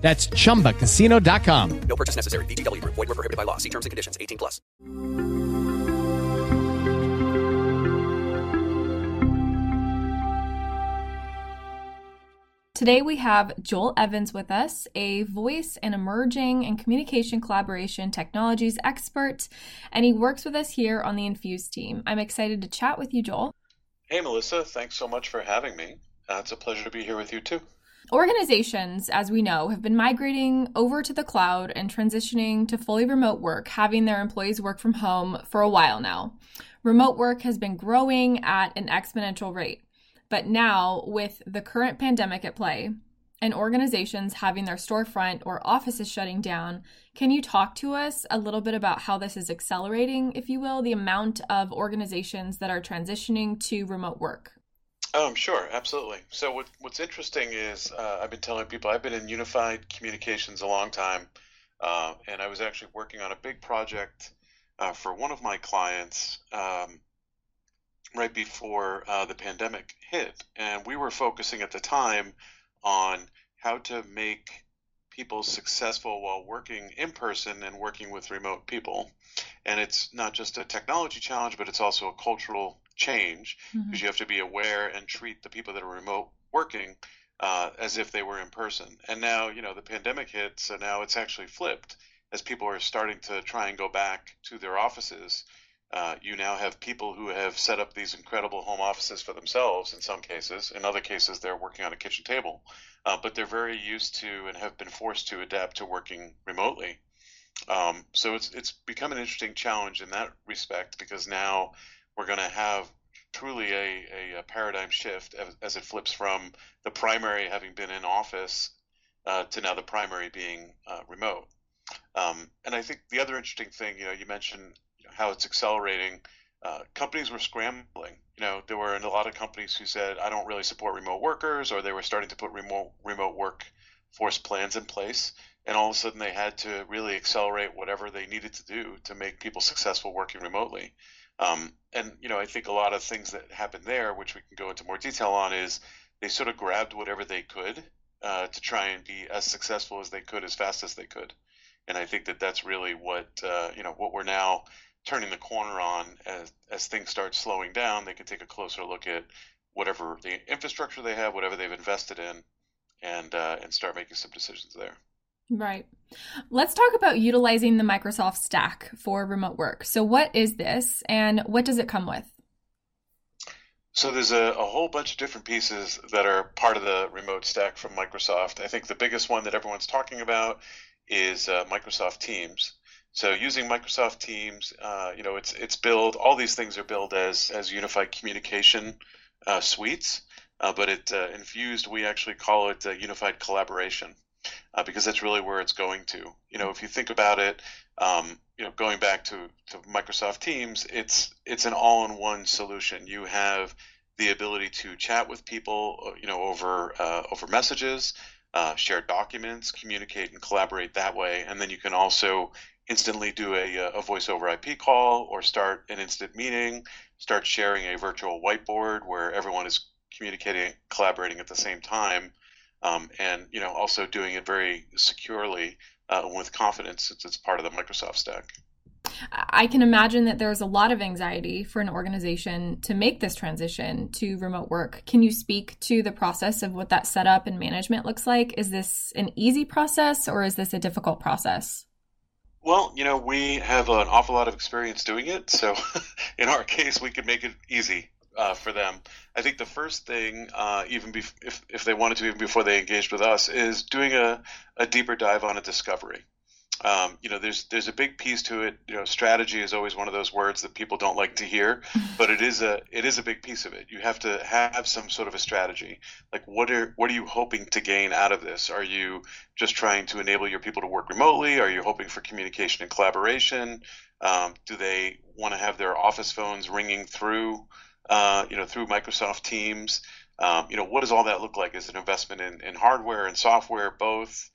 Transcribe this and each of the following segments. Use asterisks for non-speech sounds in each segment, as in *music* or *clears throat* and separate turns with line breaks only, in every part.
That's chumbacasino.com.
No purchase necessary. VGW Group. Void were prohibited by law. See terms and conditions. 18 plus.
Today we have Joel Evans with us, a voice and emerging and communication collaboration technologies expert, and he works with us here on the Infuse team. I'm excited to chat with you, Joel.
Hey, Melissa. Thanks so much for having me. Uh, it's a pleasure to be here with you, too.
Organizations, as we know, have been migrating over to the cloud and transitioning to fully remote work, having their employees work from home for a while now. Remote work has been growing at an exponential rate. But now, with the current pandemic at play and organizations having their storefront or offices shutting down, can you talk to us a little bit about how this is accelerating, if you will, the amount of organizations that are transitioning to remote work?
Um, sure, absolutely. So what, what's interesting is uh, I've been telling people I've been in unified communications a long time, uh, and I was actually working on a big project uh, for one of my clients um, right before uh, the pandemic hit, and we were focusing at the time on how to make people successful while working in person and working with remote people. And it's not just a technology challenge, but it's also a cultural change because mm-hmm. you have to be aware and treat the people that are remote working uh, as if they were in person. And now, you know, the pandemic hit, so now it's actually flipped as people are starting to try and go back to their offices. Uh, you now have people who have set up these incredible home offices for themselves in some cases. In other cases, they're working on a kitchen table. Uh, but they're very used to and have been forced to adapt to working remotely. Um, so it's it's become an interesting challenge in that respect because now we're going to have truly a, a, a paradigm shift as, as, it flips from the primary having been in office uh, to now the primary being uh, remote. Um, and I think the other interesting thing, you know, you mentioned how it's accelerating. Uh, companies were scrambling. You know, there were a lot of companies who said, "I don't really support remote workers," or they were starting to put remote remote work force plans in place and all of a sudden they had to really accelerate whatever they needed to do to make people successful working remotely. Um, and you know, I think a lot of things that happened there, which we can go into more detail on, is they sort of grabbed whatever they could uh, to try and be as successful as they could, as fast as they could. And I think that that's really what uh, you know what we're now turning the corner on as as things start slowing down. They can take a closer look at whatever the infrastructure they have, whatever they've invested in, and uh, and start making some decisions there.
Right. Let's talk about utilizing the Microsoft Stack for remote work. So, what is this and what does it come with?
So, there's a, a, whole bunch of different pieces that are part of the remote stack from Microsoft. I think the biggest one that everyone's talking about is uh, Microsoft Teams. So, using Microsoft Teams, uh, you know, it's it's built. All these things are built as as unified communication uh, suites, uh, but it uh, infused. We actually call it unified collaboration uh, because that's really where it's going to. You know, if you think about it, um, you know, going back to, to Microsoft Teams, it's it's an all-in-one solution. You have the ability to chat with people, uh, you know, over uh, over messages, uh, share documents, communicate and collaborate that way, and then you can also instantly do a, uh, a voice over IP call or start an instant meeting, start sharing a virtual whiteboard where everyone is communicating, collaborating at the same time um, and you know also doing it very securely uh, with confidence since it's part of the Microsoft stack.
I can imagine that there's a lot of anxiety for an organization to make this transition to remote work. Can you speak to the process of what that setup and management looks like? Is this an easy process or is this a difficult process?
Well, you know, we have an awful lot of experience doing it. So *laughs* in our case, we can make it easy uh, for them. I think the first thing, uh, even bef- if, if they wanted to, even before they engaged with us, is doing a, a deeper dive on a discovery. Um, you know, there's there's a big piece to it. You know, strategy is always one of those words that people don't like to hear, *laughs* but it is a it is a big piece of it. You have to have some sort of a strategy. Like, what are what are you hoping to gain out of this? Are you just trying to enable your people to work remotely? Are you hoping for communication and collaboration? Um, do they want to have their office phones ringing through, uh, you know, through Microsoft Teams? Um, you know, what does all that look like? Is it investment in, in hardware and software, both?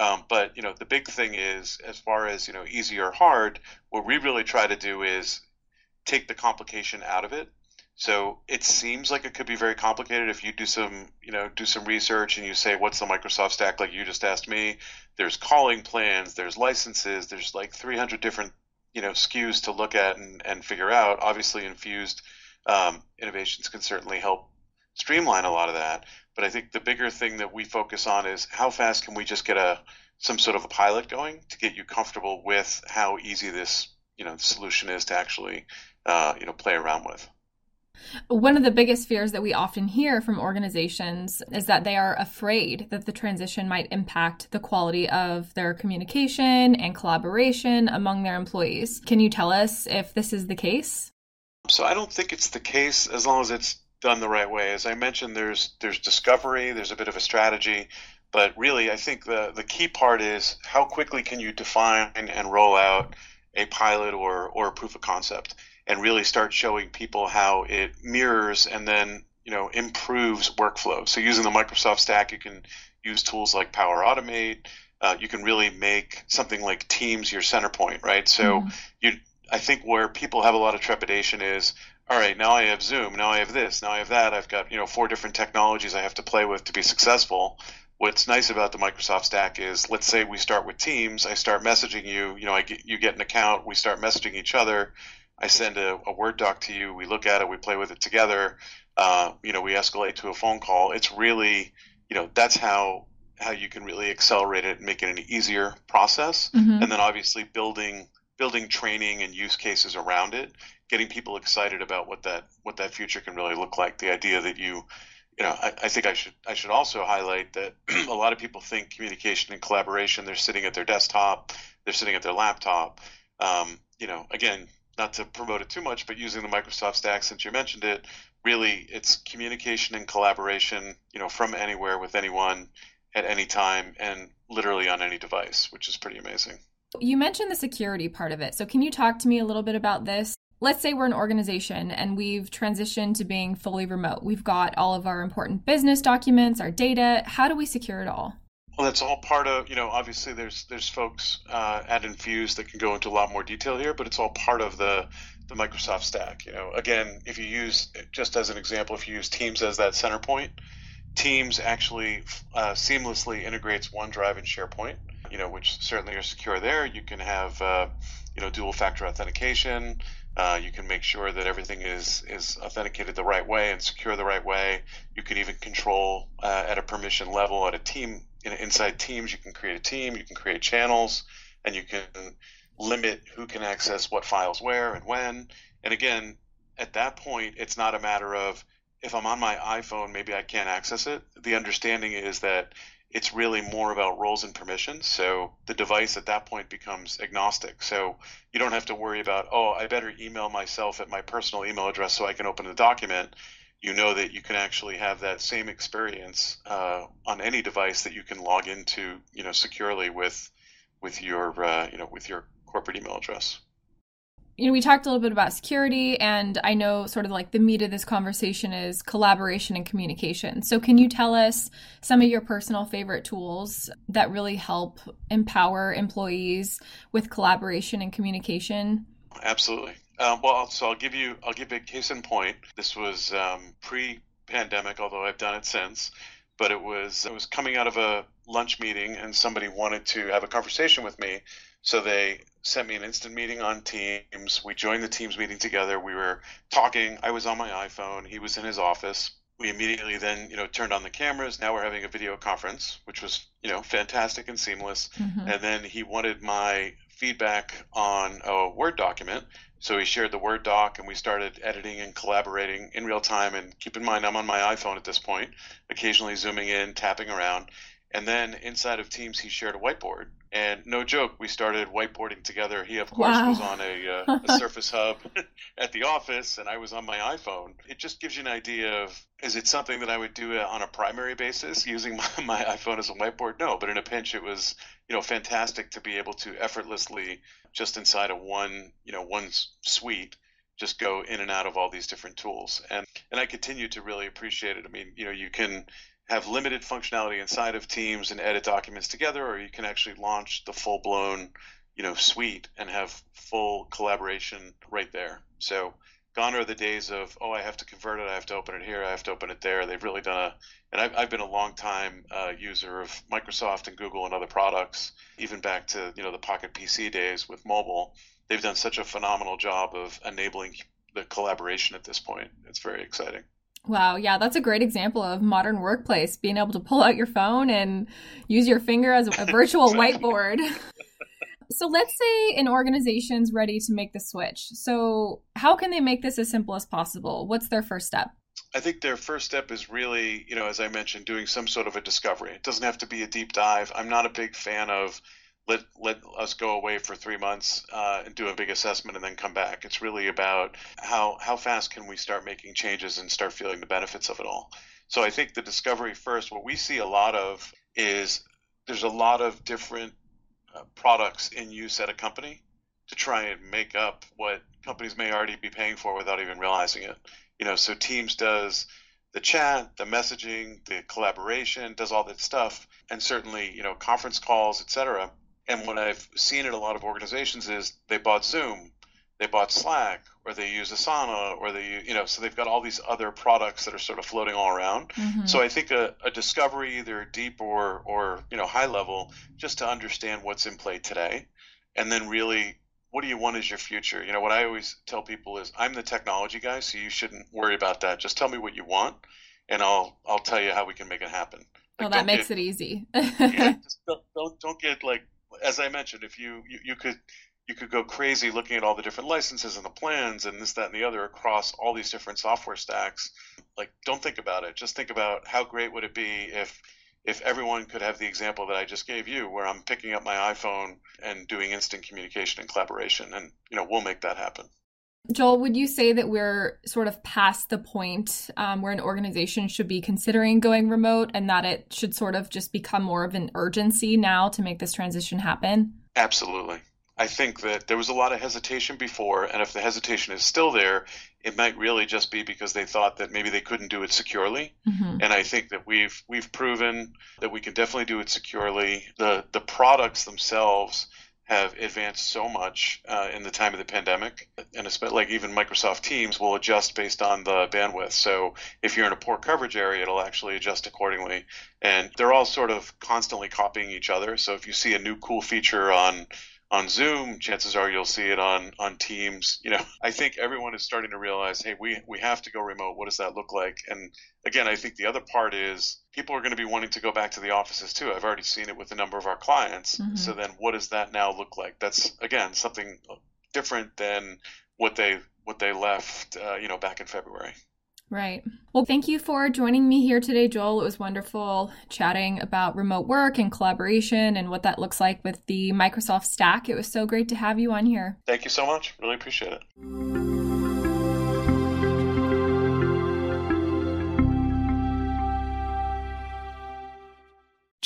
Um, but you know, the big thing is, as far as you know, easy or hard, what we really try to do is take the complication out of it. So it seems like it could be very complicated if you do some, you know, do some research and you say, "What's the Microsoft stack?" Like you just asked me. There's calling plans, there's licenses, there's like 300 different, you know, SKUs to look at and, and figure out. Obviously, infused um, innovations can certainly help streamline a lot of that. But I think the bigger thing that we focus on is how fast can we just get a some sort of a pilot going to get you comfortable with how easy this you know solution is to actually uh, you know play around with.
One of the biggest fears that we often hear from organizations is that they are afraid that the transition might impact the quality of their communication and collaboration among their employees. Can you tell us if this is the case?
So I don't think it's the case as long as it's done the right way. As I mentioned, there's there's discovery, there's a bit of a strategy, but really, I think the the key part is how quickly can you define and roll out a pilot or or a proof of concept, and really start showing people how it mirrors and then you know improves workflow. So using the Microsoft stack, you can use tools like Power Automate. Uh, you can really make something like Teams your center point, right? So mm-hmm. you, I think where people have a lot of trepidation is all right, now I have Zoom, now I have this, now I have that. I've got, you know, four different technologies I have to play with to be successful. What's nice about the Microsoft stack is let's say we start with Teams, I start messaging you, you know, I get you get an account, we start messaging each other. I send a, a Word doc to you, we look at it, we play with it together. Uh, you know, we escalate to a phone call. It's really, you know, that's how how you can really accelerate it and make it an easier process. Mm-hmm. And then obviously building building training and use cases around it getting people excited about what that what that future can really look like. The idea that you you know, I, I, think I should I should also highlight that *clears throat* a lot of people think communication and collaboration. They're sitting at their desktop, they're sitting at their laptop. Um, you know, again, not to promote it too much, but using the Microsoft Stack, since you mentioned it, really it's communication and collaboration. You know, from anywhere with anyone at any time and literally on any device, which is pretty amazing.
You mentioned the security part of it. So, can you talk to me a little bit about this? let's say we're an organization and we've transitioned to being fully remote. We've got all of our important business documents, our data. How do we secure it all?
Well, that's all part of you know. Obviously, there's there's folks uh, at Infuse that can go into a lot more detail here, but it's all part of the the Microsoft stack. You know, again, if you use just as an example, if you use Teams as that center point, Teams actually uh, seamlessly integrates OneDrive and SharePoint. You know, which certainly are secure there. You can have uh, you know dual factor authentication. Uh, you can make sure that everything is is authenticated the right way and secure the right way. You can even control uh, at a permission level at a team in, inside teams. You can create a team. You can create channels, and you can limit who can access what files where and when. And again, at that point, it's not a matter of if I'm on my iPhone, maybe I can't access it. The understanding is that it's really more about roles and permissions. So the device at that point becomes agnostic. So you don't have to worry about, oh, I better email myself at my personal email address so I can open the document. You know that you can actually have that same experience uh, on any device that you can log into, you know, securely with with your uh, you know with your corporate email address
you know, we talked a little bit about security, and I know sort of like the meat of this conversation is collaboration and communication. So, can you tell us some of your personal favorite tools that really help empower employees with collaboration and communication?
Absolutely. Um, well, so I'll give you I'll give you a case in point. This was um, pre-pandemic, although I've done it since. But it was it was coming out of a lunch meeting, and somebody wanted to have a conversation with me so they sent me an instant meeting on Teams. We joined the Teams meeting together. We were talking. I was on my iPhone. He was in his office. We immediately then, you know, turned on the cameras. Now we're having a video conference, which was, you know, fantastic and seamless. Mm-hmm. And then he wanted my feedback on a Word document. So he shared the Word doc and we started editing and collaborating in real time. And keep in mind, I'm on my iPhone at this point, occasionally zooming in, tapping around And then inside of Teams, he shared a whiteboard. And no joke, we started whiteboarding together. He, of course,
Wow.
was on a, uh, a *laughs* Surface Hub *laughs* at the office, and I was on my iPhone. It just gives you an idea of is it something that I would do on a primary basis using *laughs* my, my iPhone as a whiteboard? No, but in a pinch, it was you know fantastic to be able to effortlessly just inside of one you know one suite just go in and out of all these different tools and and I continue to really appreciate it. I mean, you know, you can have limited functionality inside of Teams and edit documents together, or you can actually launch the full blown, you know, suite and have full collaboration right there. So gone are the days of oh I have to convert it, I have to open it here, I have to open it there. They've really done a and I've, I've been a long time uh, user of Microsoft and Google and other products, even back to you know the Pocket PC days with mobile. They've done such a phenomenal job of enabling the collaboration at this point. It's very exciting.
Wow, yeah, that's a great example of modern workplace, being able to pull out your phone and use your finger as a virtual *laughs* whiteboard. so let's say an organization's ready to make the switch. So how can they make this as simple as possible? What's their first step?
I think their first step is really, you know, as I mentioned, doing some sort of a discovery. It doesn't have to be a deep dive. I'm not a big fan of let let us go away for three months uh, and do a big assessment and then come back. It's really about how how fast can we start making changes and start feeling the benefits of it all. So I think the discovery first. What we see a lot of is there's a lot of different uh, products in use at a company to try and make up what companies may already be paying for without even realizing it you know so teams does the chat the messaging the collaboration does all that stuff and certainly you know conference calls etc and what i've seen in a lot of organizations is they bought zoom they bought slack or they use asana or they you know so they've got all these other products that are sort of floating all around
Mhm.
so I think a, a discovery, either deep or or you know high level, just to understand what's in play today, and then really, what do you want as your future? You know, what I always tell people is, I'm the technology guy, so you shouldn't worry about that. Just tell me what you want, and I'll I'll tell you how we can make it happen.
well, that makes
get-
it easy.
yeah, *laughs* just don't, don't don't get like as I mentioned, if you, you you could you could go crazy looking at all the different licenses and the plans and this that and the other across all these different software stacks. Like, don't think about it. Just think about how great would it be if if everyone could have the example that I just gave you, where I'm picking up my iPhone and doing instant communication and collaboration, and you know we'll make that happen.
Joel, would you say that we're sort of past the point um, where an organization should be considering going remote and that it should sort of just become more of an urgency now to make this transition happen?
Absolutely. I think that there was a lot of hesitation before, and if the hesitation is still there, it might really just be because they thought that maybe they couldn't do it securely.
hmm
And I think that we've we've proven that we can definitely do it securely. The the products themselves have advanced so much uh, in the time of the pandemic, and especially like even Microsoft Teams will adjust based on the bandwidth. So if you're in a poor coverage area, it'll actually adjust accordingly. And they're all sort of constantly copying each other. So if you see a new cool feature on on Zoom, chances are you'll see it on on Teams. *laughs* You know, I think everyone is starting to realize, hey, we we have to go remote. What does that look like? And again, I think the other part is people are going to be wanting to go back to the offices too. I've already seen it with a number of our clients.
Mhm.
So then, what does that now look like? That's again something different than what they what they left, uh, you know, back in February.
Right. Well, thank you for joining me here today, Joel. It was wonderful chatting about remote work and collaboration and what that looks like with the Microsoft stack. It was so great to have you on here.
Thank you so much. Really appreciate it.